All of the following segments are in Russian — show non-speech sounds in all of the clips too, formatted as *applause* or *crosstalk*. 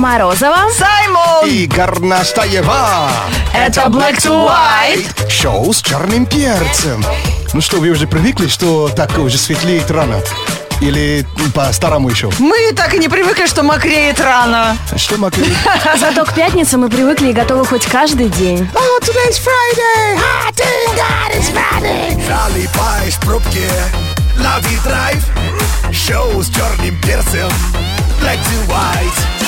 Морозова. Саймон! И Горностаева. Это Black to White. Шоу с черным перцем. Ну что, вы уже привыкли, что так уже светлеет рано? Или по-старому еще? Мы так и не привыкли, что мокреет рано. Что, Макри? *laughs* Зато к пятнице мы привыкли и готовы хоть каждый день. Oh, today's Friday! Ah, thank God it's Friday! Залипаешь в пробке, лови драйв Шоу с черным перцем Black to white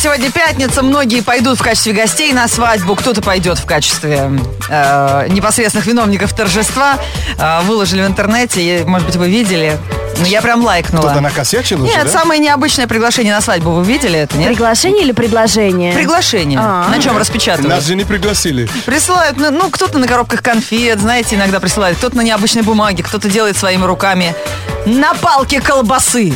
Сегодня пятница, многие пойдут в качестве гостей на свадьбу, кто-то пойдет в качестве э, непосредственных виновников торжества. Э, выложили в интернете, и, может быть, вы видели. Ну, я прям лайкнула. Кто-то накосячил уже, Нет, да? самое необычное приглашение на свадьбу. Вы видели это, нет? Приглашение или предложение? Приглашение. А. На чем распечатывают? Нас же не пригласили. Присылают, ну, ну, кто-то на коробках конфет, знаете, иногда присылает, кто-то на необычной бумаге, кто-то делает своими руками на палке колбасы,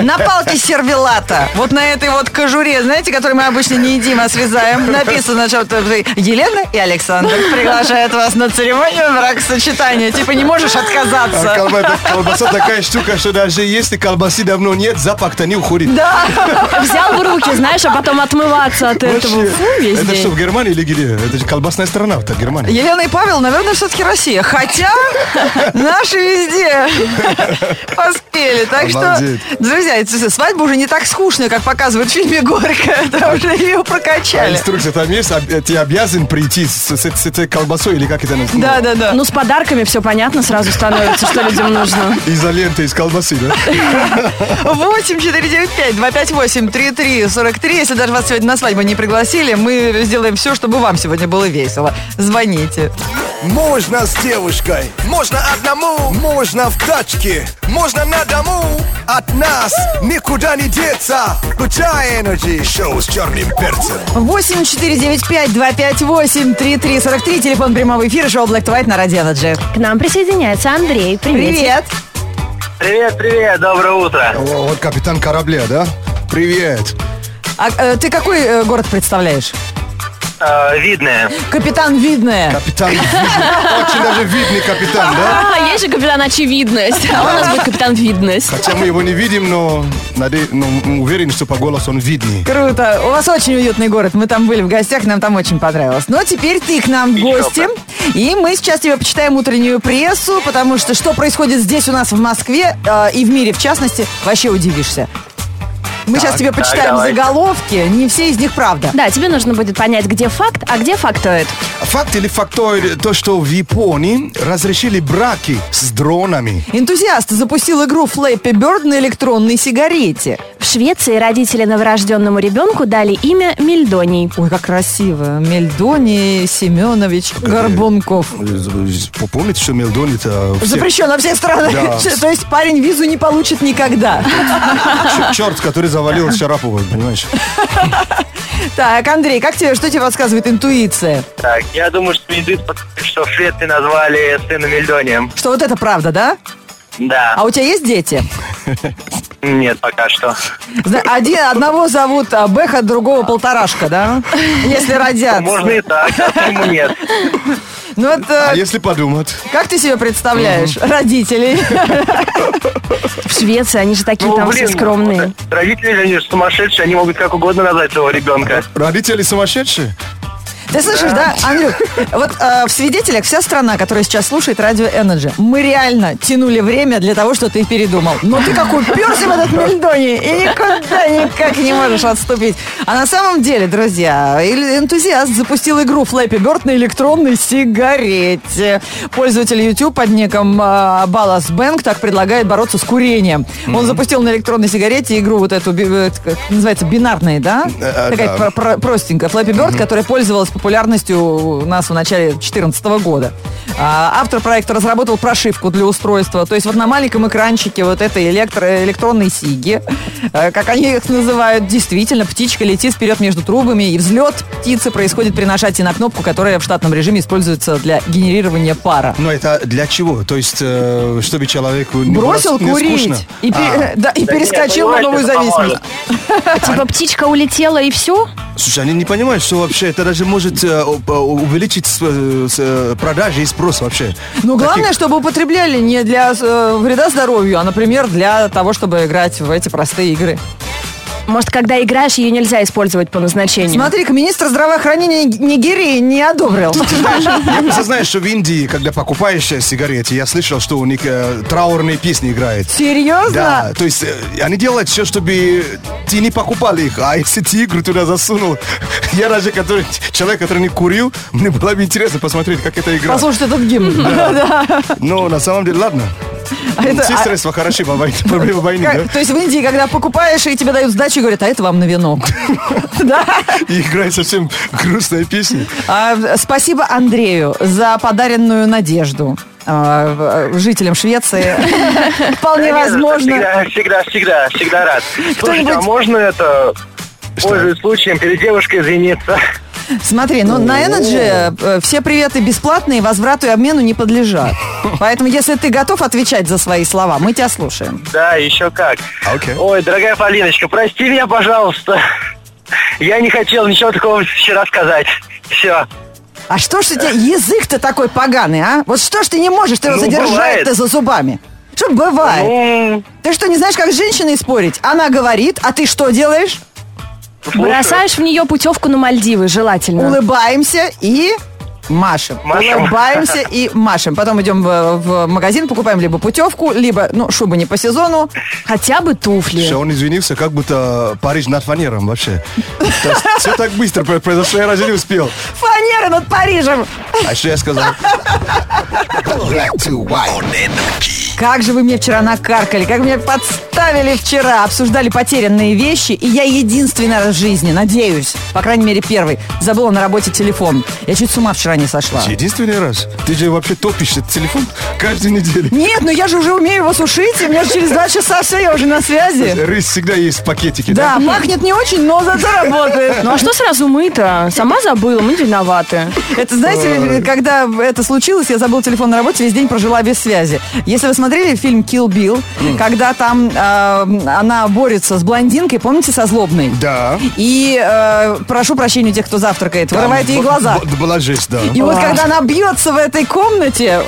на палке сервелата, вот на этой вот кожуре, знаете, которую мы обычно не едим, а срезаем, написано что-то, Елена и Александр приглашают вас на церемонию бракосочетания, типа не можешь А отказаться. колба- это колбаса такая штука, что даже если колбасы давно нет, запах-то не уходит. Да, Взял в руки, знаешь, а потом отмываться от этого. Вообще, Фу, весь это день. что, в Германии или где? Это же колбасная страна, это Германия. Елена и Павел, наверное, все-таки Россия. Хотя наши везде поспели. Так Обалдеть. что, друзья, это свадьба уже не так скучная, как показывают в фильме «Горько». *laughs* Там уже ее А прокачали. инструкция там есть, об- ты обязан прийти с, с- с этой колбасой или как это называется? Да, да, да. Ну, с подарками все понятно сразу становится, что людям нужно. Изоленты из колбасы, да? 8 495 258 33 43. Если даже вас сегодня на свадьбу не пригласили, мы сделаем все, чтобы вам сегодня было весело. Звоните. Можно с девушкой, можно одному Можно в тачке, можно на дому От нас никуда не деться Включай Energy Шоу с черным перцем 8 495 258 33 43. Телефон прямого эфира шоу Black to White на Радио Energy. К нам присоединяется Андрей. Привет. Привет. Привет, привет, доброе утро. О, Вот капитан корабля, да? Привет. А э, ты какой э, город представляешь? Э, видное. Капитан Видное. Капитан видный. Очень даже видный капитан, да? А, есть же капитан очевидность, а у нас будет капитан видность. Хотя мы его не видим, но, наде- но уверен, что по голосу он видный. Круто. У вас очень уютный город. Мы там были в гостях, нам там очень понравилось. Но теперь ты к нам в гости. И мы сейчас тебе почитаем утреннюю прессу, потому что что происходит здесь у нас в Москве э, и в мире в частности, вообще удивишься. Мы сейчас тебе так, почитаем давайте. заголовки, не все из них правда. Да, тебе нужно будет понять, где факт, а где фактоид. Факт или фактоид то, что в Японии разрешили браки с дронами. Энтузиаст запустил игру Flappy Bird на электронной сигарете. В Швеции родители новорожденному ребенку дали имя Мельдоний. Ой, как красиво. Мельдоний Семенович Горбунков. Вы Помните, что Мелдон это все... Запрещен во всех странах. Да. *laughs* То есть парень визу не получит никогда. Черт, который завалил Шарапова, понимаешь? *laughs* Так, Андрей, как тебе, что тебе подсказывает интуиция? Так, я думаю, что медведь, что в Швеции назвали сына Мельдонием. Что вот это правда, да? Да. А у тебя есть дети? *laughs* Нет, пока что. Зна- Один, одного зовут а, Бэха, другого Полторашка, да? Если родят. Можно и так, а почему нет? Ну э, А если подумать? как ты себе представляешь родителей? В Швеции они же такие там все скромные. вот, родители, они же сумасшедшие, они могут как угодно назвать своего ребенка. Родители сумасшедшие? Ты слышишь, да, Андрюх? Вот э, в свидетелях вся страна, которая сейчас слушает радио Energy, мы реально тянули время для того, что ты передумал. Но ты как уперся в этот Мельдоний и никуда никак не можешь отступить. А на самом деле, друзья, энтузиаст запустил игру Flappy Bird на электронной сигарете. Пользователь YouTube под ником э, Bank так предлагает бороться с курением. Он запустил на электронной сигарете игру вот эту, э, как называется, бинарная, да? Э, Такая да. про- про- простенькая Flappy Bird, которая пользовалась популярностью у нас в начале 2014 года. А, автор проекта разработал прошивку для устройства. То есть вот на маленьком экранчике вот этой электро- электронной сиги, э, как они их называют, действительно птичка летит вперед между трубами, и взлет птицы происходит при нажатии на кнопку, которая в штатном режиме используется для генерирования пара. Но это для чего? То есть, э, чтобы человеку не было Бросил не курить скучно? и, А, да, и Да нет, перескочил на новую зависимость. *laughs* Типа птичка улетела и все? Слушай, они не понимают, что вообще это даже может э, э, увеличить э, э, продажи спрос вообще. Ну, главное, Таких- чтобы употребляли не для э, вреда здоровью, а, например, для того, чтобы играть в эти простые игры. Может, когда играешь, ее нельзя использовать по назначению? Смотри-ка, министр здравоохранения Нигерии не одобрил. Я просто знаю, что в Индии, когда покупаешь э, сигареты, я слышал, что у них э, траурные песни играют. Серьезно? Да, то есть э, они делают все, чтобы ты не покупал их, а если ты игру туда засунул, *laughs* я даже который, человек, который не курил, мне было бы интересно посмотреть, как это игра. Послушать этот гимн. *laughs* Но на самом деле, ладно. А это- Все а- средства хороши, по войне- проблема войны, Как- да? То есть в Индии, когда покупаешь и тебе дают сдачу, говорят, а это вам на вино. *laughs* Да. И играет совсем грустная песня. А, Спасибо Андрею за подаренную надежду а, жителям Швеции. *laughs* Вполне возможно. Всегда, всегда, всегда, всегда рад. Слушайте, а можно это, пользуясь случаем, перед девушкой извиниться? Смотри, ну на Energy э, все приветы бесплатные, возврату и обмену не подлежат. Поэтому, если ты готов отвечать за свои слова, мы тебя слушаем. Да, еще как. Ой, дорогая Полиночка, прости меня, пожалуйста. Я не хотел ничего такого вчера сказать. Все. А что ж у тебя язык-то такой поганый, а? Вот что ж ты не можешь, ты его Ну, задержать-то за зубами? Что бывает? Ну, Ты что, не знаешь, как с женщиной спорить? Она говорит, а ты что делаешь? Бросаешь в нее путевку на Мальдивы, желательно. Улыбаемся и машем. Машем. Улыбаемся и машем. Потом идем в, в магазин, покупаем либо путевку, либо, ну, шубы не по сезону. Хотя бы туфли. Что он извинился, как будто Париж над фанером вообще. Все так быстро про- произошло, я даже не успел. Фанеры над Парижем. А что я сказал? Как же вы мне вчера накаркали, как меня подставили вчера, обсуждали потерянные вещи, и я единственный раз в жизни, надеюсь, по крайней мере первый, забыла на работе телефон. Я чуть с ума вчера не сошла. Единственный раз. Ты же вообще топишь этот телефон каждую неделю. Нет, ну я же уже умею его сушить, и у меня же через два часа все, я уже на связи. Рис всегда есть в пакетике, да? Да, пахнет не очень, но зато работает. Ну а что сразу мы-то? Сама забыла, мы виноваты. Это, знаете, когда это случилось, я забыла телефон на работе, весь день прожила без связи. Если вы смотрели фильм «Kill Bill», когда там э, она борется с блондинкой, помните, со злобной? Да. И э, прошу прощения у тех, кто завтракает, вырывает ей глаза. Была жесть, да. И вот когда она бьется в этой комнате,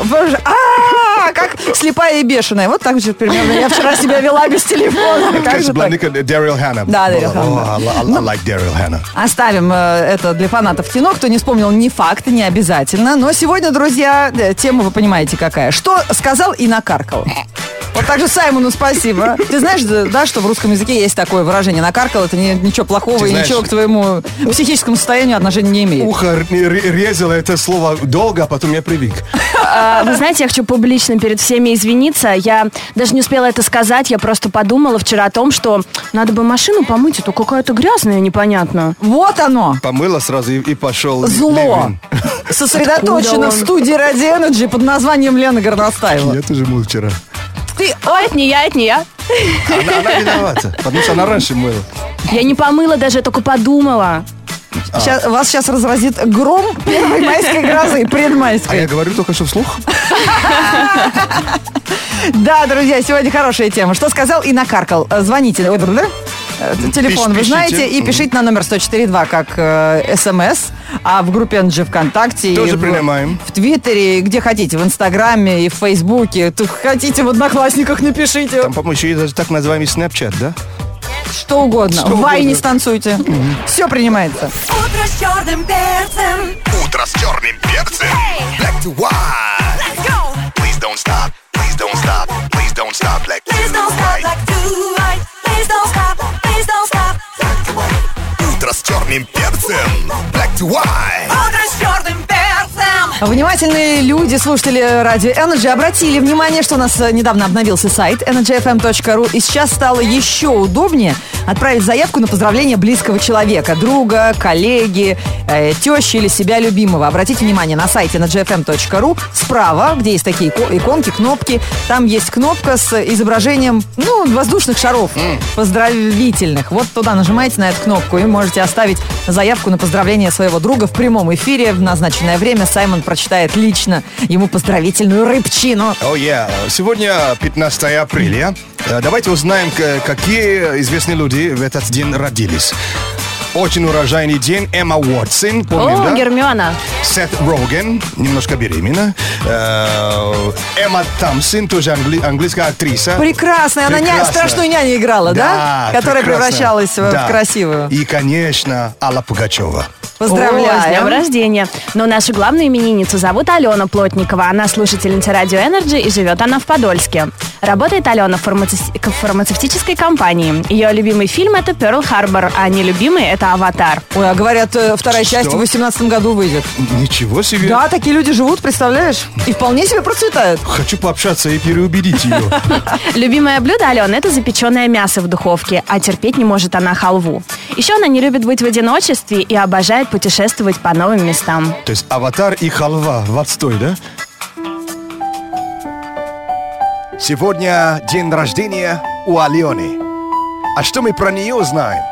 а как слепая и бешеная. Вот так же примерно я вчера себя вела без телефона. Как же так? Дэрил Ханна. Да, Дэрил Ханна. Ханна. Оставим э, это для фанатов кино. Кто не вспомнил, не факт, не обязательно. Но сегодня, друзья, э, тема вы понимаете какая. Что сказал и накаркал. Вот так же Саймону спасибо. Ты знаешь, да, что в русском языке есть такое выражение «накаркал» — это не- ничего плохого Ты и знаешь- ничего к твоему психическому состоянию отношения не имеет. Ухо резало это слово долго, а потом я привык. А, Вы знаете, я хочу публично перед всеми извиниться. Я даже не успела это сказать. Я просто подумала вчера о том, что надо бы машину помыть, а то какая-то грязная, непонятно. Вот оно. Помыла сразу и, и пошел. Зло. *laughs* Сосредоточено в студии Ради Energy под названием Лена Горностаева. Я тоже мыл вчера. Ты, Ой, это не я, это не я. Она, она виновата, потому что она раньше мыла. Я не помыла даже, я только подумала. щас- вас сейчас разразит гром первой майской грозы, А я предмайской. говорю только что вслух. *laughs* Да, друзья, сегодня хорошая тема. Что сказал и накаркал? Звоните. Э, Телефон вы пишите. знаете. И пишите на номер 104.2 как э, смс. А в группе NG ВКонтакте. и Тоже в- принимаем. В Твиттере, где хотите. В Инстаграме и в Фейсбуке. Тут хотите в Одноклассниках напишите. Там, по-моему, еще есть даже так называемый Snapchat, да? Что угодно. Что в Вайне угодно. станцуйте. Все принимается. Утро с черным перцем. Утро с черным перцем. Black to white. Let's go. Please don't stop. Please don't stop. Please don't stop. Утро с черным перцем. Black to white. Внимательные люди, слушатели радио Energy, обратили внимание, что у нас э, недавно обновился сайт energyfm.ru, и сейчас стало еще удобнее отправить заявку на поздравление близкого человека, друга, коллеги, э, тещи или себя любимого. Обратите внимание, на сайте energyfm.ru справа, где есть такие ико- иконки, кнопки, там есть кнопка с изображением, ну, воздушных шаров поздравительных. Вот туда нажимаете на эту кнопку и можете оставить заявку на поздравление своего друга в прямом эфире в назначенное время. Саймон прочитает лично ему поздравительную рыбчину. О, я. Сегодня 15 апреля. Э, Давайте узнаем, какие известные люди в этот день родились. Очень урожайный день. Эмма Уотсон, помним, О, да? Гермиона. Сет Роген, немножко беременна. Э, Эмма Тамсон, тоже англи- английская актриса. Прекрасная. Она ня- страшную няню играла, да? Которая прекрасно. превращалась в, Да. в красивую. И, конечно, Алла Пугачева. О, с днем Поздравляю. рождения. Но нашу главную именинницу зовут Алена Плотникова. Она слушательница Радио Energy и живет она в Подольске. Работает Алена в фармаци- в фармацевтической компании. Ее любимый фильм это Перл Харбор, а нелюбимый это Аватар. Ой, а говорят, э, вторая часть Что? в 2018 году выйдет. Ничего себе. Да, такие люди живут, представляешь? И вполне себе процветают. Хочу пообщаться и переубедить ее. *laughs* Любимое блюдо Алены это запеченное мясо в духовке, а терпеть не может она халву. Еще она не любит быть в одиночестве и обожает путешествовать по новым местам. То есть аватар и халва в отстой, да? Сегодня день рождения у Алены. А что мы про нее знаем?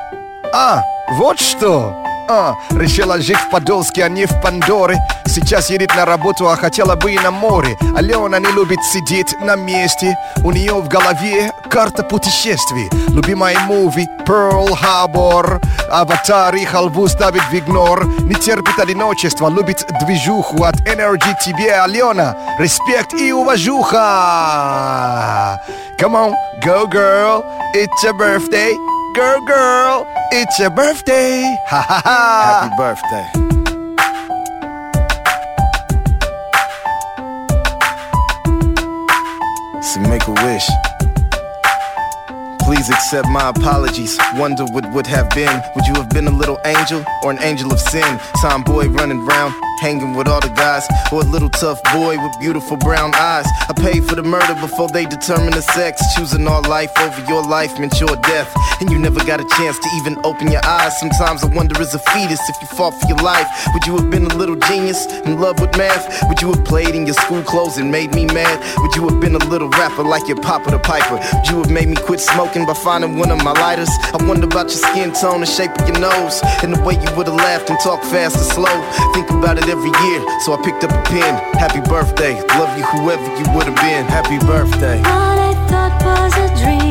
А, вот что. А, решила жить в Подольске, а не в Пандоре. Сейчас едет на работу, а хотела бы и на море. Алена не любит сидеть на месте. У нее в голове карта путешествий. Любимая муви Pearl Harbor. Аватар и халву ставит в игнор. Не терпит одиночество, любит движуху. От Energy тебе, Алена. Респект и уважуха. Come on, go girl, it's your birthday. Girl, girl, it's your birthday. Ha ha ha. Happy birthday. So make a wish. Please accept my apologies. Wonder what would have been. Would you have been a little angel or an angel of sin? Tomboy running round, hanging with all the guys, or a little tough boy with beautiful brown eyes. I paid for the murder before they determined the sex. Choosing our life over your life meant your death, and you never got a chance to even open your eyes. Sometimes I wonder, as a fetus, if you fought for your life, would you have been a little genius in love with math? Would you have played in your school clothes and made me mad? Would you have been a little rapper like your Papa the Piper? Would you have made me quit smoking by finding one of my lighters? I wonder about your skin tone and shape of your nose, and the way you would have laughed and talked fast or slow. Think about it every year, so I picked up a pen. Happy birthday, love you whoever you would have been. Happy birthday, What I thought was a dream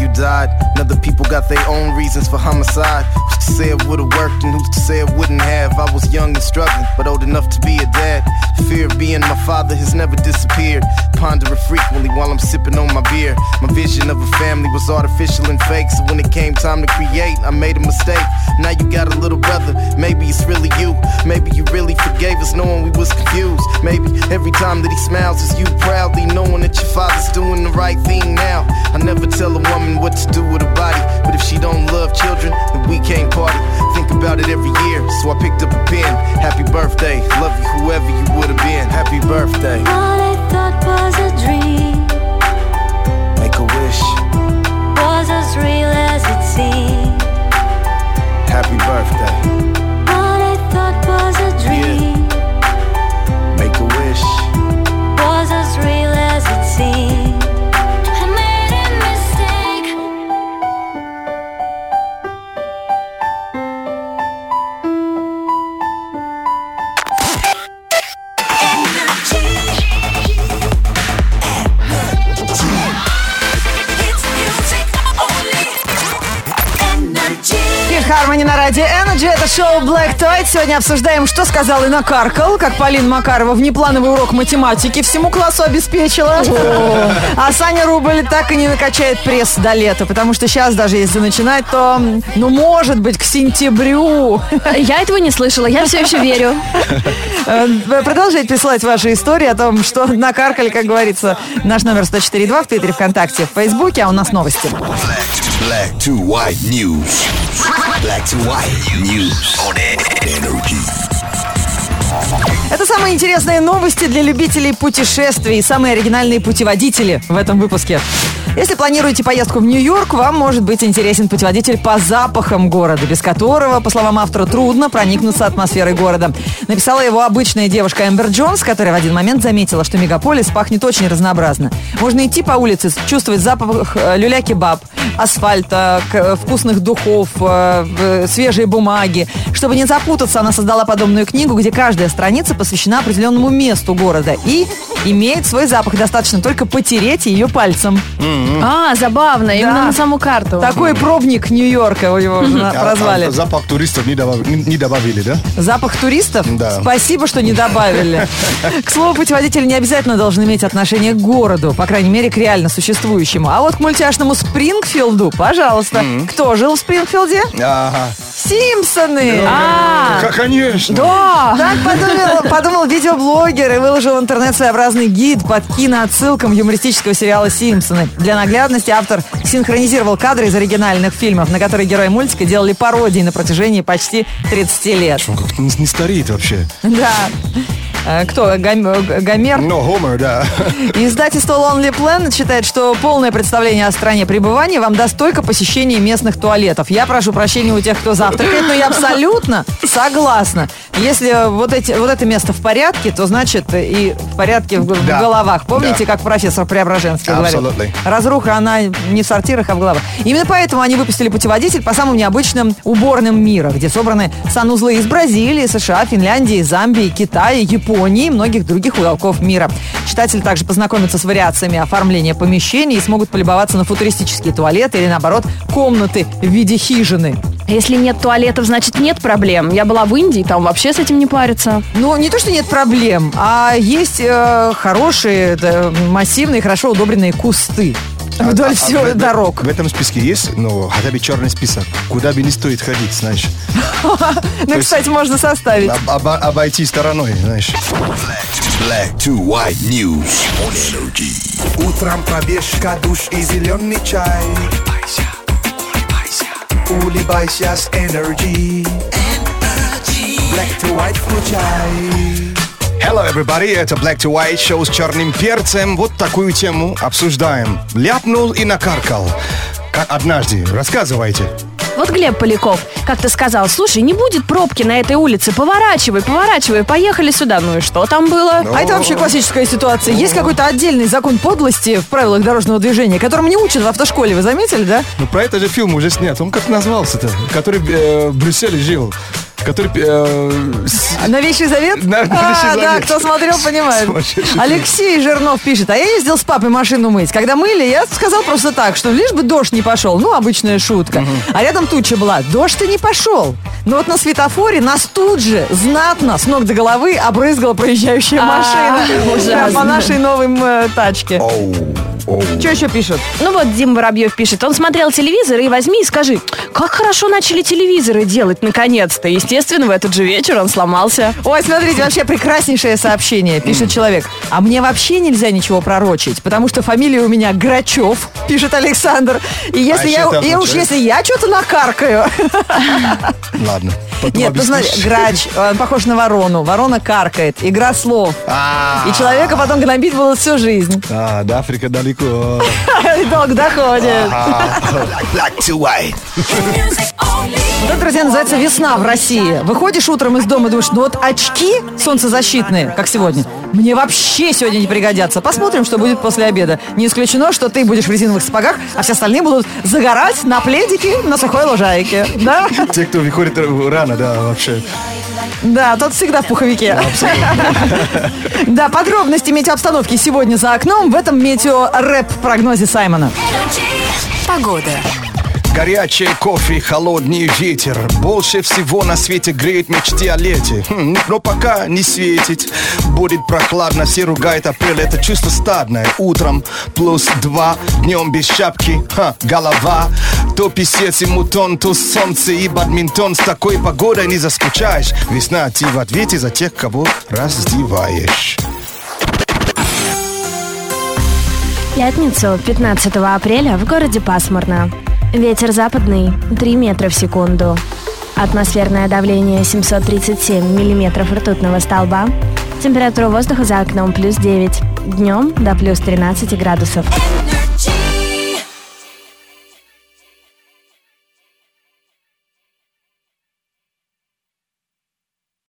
you died. And other people got their own reasons for homicide. Who's to say it would've worked and who's to say it wouldn't have? I was young and struggling, but old enough to be a dad. Fear of being my father has never disappeared. Ponder it frequently while I'm sipping on my beer. My vision of a family was artificial and fake, so when it came time to create, I made a mistake. Now you got a little brother, maybe it's really you. Maybe you really forgave us knowing we was confused. Maybe every time that he smiles, it's you proudly knowing that your father's doing the right thing now. I never tell a woman what to do with her body, but if she don't love children, then we can't party. Think about it every year, so I picked up a pen. Happy birthday, love you whoever you would have been. Happy birthday, thought was a dream make a wish. was as real as it seemed. Happy birthday, шоу Black Toy. Сегодня обсуждаем, что сказал и накаркал, как Полина Макарова внеплановый урок математики всему классу обеспечила. А Саня Рубль так и не накачает пресс до лета, потому что сейчас даже если начинать, то, ну, может быть, к сентябрю. Я этого не слышала, я все еще верю. Э, Продолжайте присылать ваши истории о том, что накаркали, как говорится. Наш номер 104.2 в Твиттере, ВКонтакте, в Фейсбуке, а у нас новости. Black to white news. Black to white news on energy. Это самые интересные новости для любителей путешествий и самые оригинальные путеводители в этом выпуске. Если планируете поездку в Нью-Йорк, вам может быть интересен путеводитель по запахам города, без которого, по словам автора, трудно проникнуться атмосферой города. Написала его обычная девушка Эмбер Джонс, которая в один момент заметила, что мегаполис пахнет очень разнообразно. Можно идти по улице, чувствовать запах э, люля-кебаб, асфальта, э, вкусных духов, э, свежей бумаги. Чтобы не запутаться, она создала подобную книгу, где каждая страница посвящена определенному месту города и имеет свой запах. Достаточно только потереть ее пальцем. А, забавно, именно на саму карту. Такой пробник Нью-Йорка у него на- А- прозвали. а запах туристов не добав- не не добавили, да? Запах туристов? Да. Спасибо, что не добавили. К слову, путеводитель не обязательно должен иметь отношение к городу, по крайней мере, к реально существующему. А вот к мультяшному Спрингфилду, пожалуйста. Кто жил в Спрингфилде? Симпсоны! А, Как, конечно. Да! Подумал, подумал видеоблогер и выложил в интернет своеобразный гид под киноотсылкам юмористического сериала «Симпсоны». Для наглядности автор синхронизировал кадры из оригинальных фильмов, на которые герои мультика делали пародии на протяжении почти 30 лет. Он как-то не стареет вообще. Да. Э, Кто? Гом- Гомер? Но Хомер, да. *laughs* Издательство Lonely Planet считает, что полное представление о стране пребывания вам даст только посещение местных туалетов. Я прошу прощения у тех, кто завтракает, но я абсолютно согласна. Если вот, эти, вот это место в порядке, то значит и в порядке в, в Да. головах. Помните, Да. как профессор Преображенский говорил? Абсолютно. Разруха, она не в сортирах, а в головах. Именно поэтому они выпустили путеводитель по самым необычным уборным мира, где собраны санузлы из Бразилии, США, Финляндии, Замбии, Китая, Японии и многих других уголков мира. Читатели также познакомятся с вариациями оформления помещений и смогут полюбоваться на футуристические туалеты или, наоборот, комнаты в виде хижины. если нет туалетов, значит нет проблем. Я была в Индии, там вообще с этим не парятся. Ну, не то, что нет проблем, а есть э, хорошие, да, массивные, хорошо удобренные кусты вдоль А- а всего в- в- дорог. В этом списке есть, ну, хотя бы черный список, куда бы не стоит ходить, знаешь. *laughs* Ну, кстати, можно составить. Обойти стороной, знаешь. Black to white news on energy. Утром пробежка, душ и зеленый чай. Улыбайся с energy. Black to white включай. Hello, everybody, это Black to White шоу с черным перцем. Вот такую тему обсуждаем. Ляпнул и накаркал. Как однажды. Рассказывайте. Вот Глеб Поляков как-то сказал, слушай, не будет пробки на этой улице, поворачивай, поворачивай, поехали сюда. Ну и что там было? А это вообще классическая ситуация. Есть какой-то отдельный закон подлости в правилах дорожного движения, которым не учат в автошколе, вы заметили, да? Ну, про это же фильм уже снят. Он как назывался-то? Который э, в Брюсселе жил. Который... э, с- Новейший завет? На- а, Новейший да, Завет. кто смотрел, понимает. Алексей Жирнов пишет, а я ездил с папой машину мыть. Когда мыли, я сказал просто так, что лишь бы дождь не пошел. Ну, обычная шутка. А рядом туча была. Дождь-то не пошел. Но вот на светофоре нас тут же знатно с ног до головы обрызгала проезжающая А, машина. Да, По нашей новой м, тачке. Что еще пишут? Ну вот Дима Воробьев пишет, он смотрел телевизор и возьми и скажи, как хорошо начали телевизоры делать наконец-то. Естественно, в этот же вечер он сломался. Ой, смотрите, вообще прекраснейшее сообщение, пишет человек. А мне вообще нельзя ничего пророчить, потому что фамилия у меня Грачев, *laughs* пишет Александр. И если А я, и уж если я что-то накаркаю. *laughs* Ладно. потом Нет, ну смотри, объяснишь. Грач, он похож на ворону. Ворона каркает, игра слов. А, И человека потом гнобить будут всю жизнь. А, до Африка далеко. И Долг доходит. Black to white. Это, друзья, называется весна в России. Выходишь утром из дома и думаешь, ну вот очки солнцезащитные, как сегодня, мне вообще сегодня не пригодятся. Посмотрим, что будет после обеда. Не исключено, что ты будешь в резиновых сапогах, а все остальные будут загорать на пледике на сухой лужайке. Да? Те, кто выходит рано, да, вообще. Да, тот всегда в пуховике. Да, подробности метеообстановки сегодня за окном в этом метео-рэп-прогнозе Саймона. Погода. Горячий кофе, холодный ветер. Больше всего на свете греет мечты о лете. Хм, Но пока не светит. Будет прохладно, все ругает апрель. Это чувство стадное. Утром плюс два Днем без шапки, ха, голова. То писец и мутон, то солнце. И бадминтон. С такой погодой не заскучаешь. Весна, ты в ответе за тех, кого раздеваешь. Пятницу, 15 апреля, в городе пасмурно. Ветер западный 3 метра в секунду. Атмосферное давление 737 миллиметров ртутного столба. Температура воздуха за окном плюс 9. Днем до плюс 13 градусов.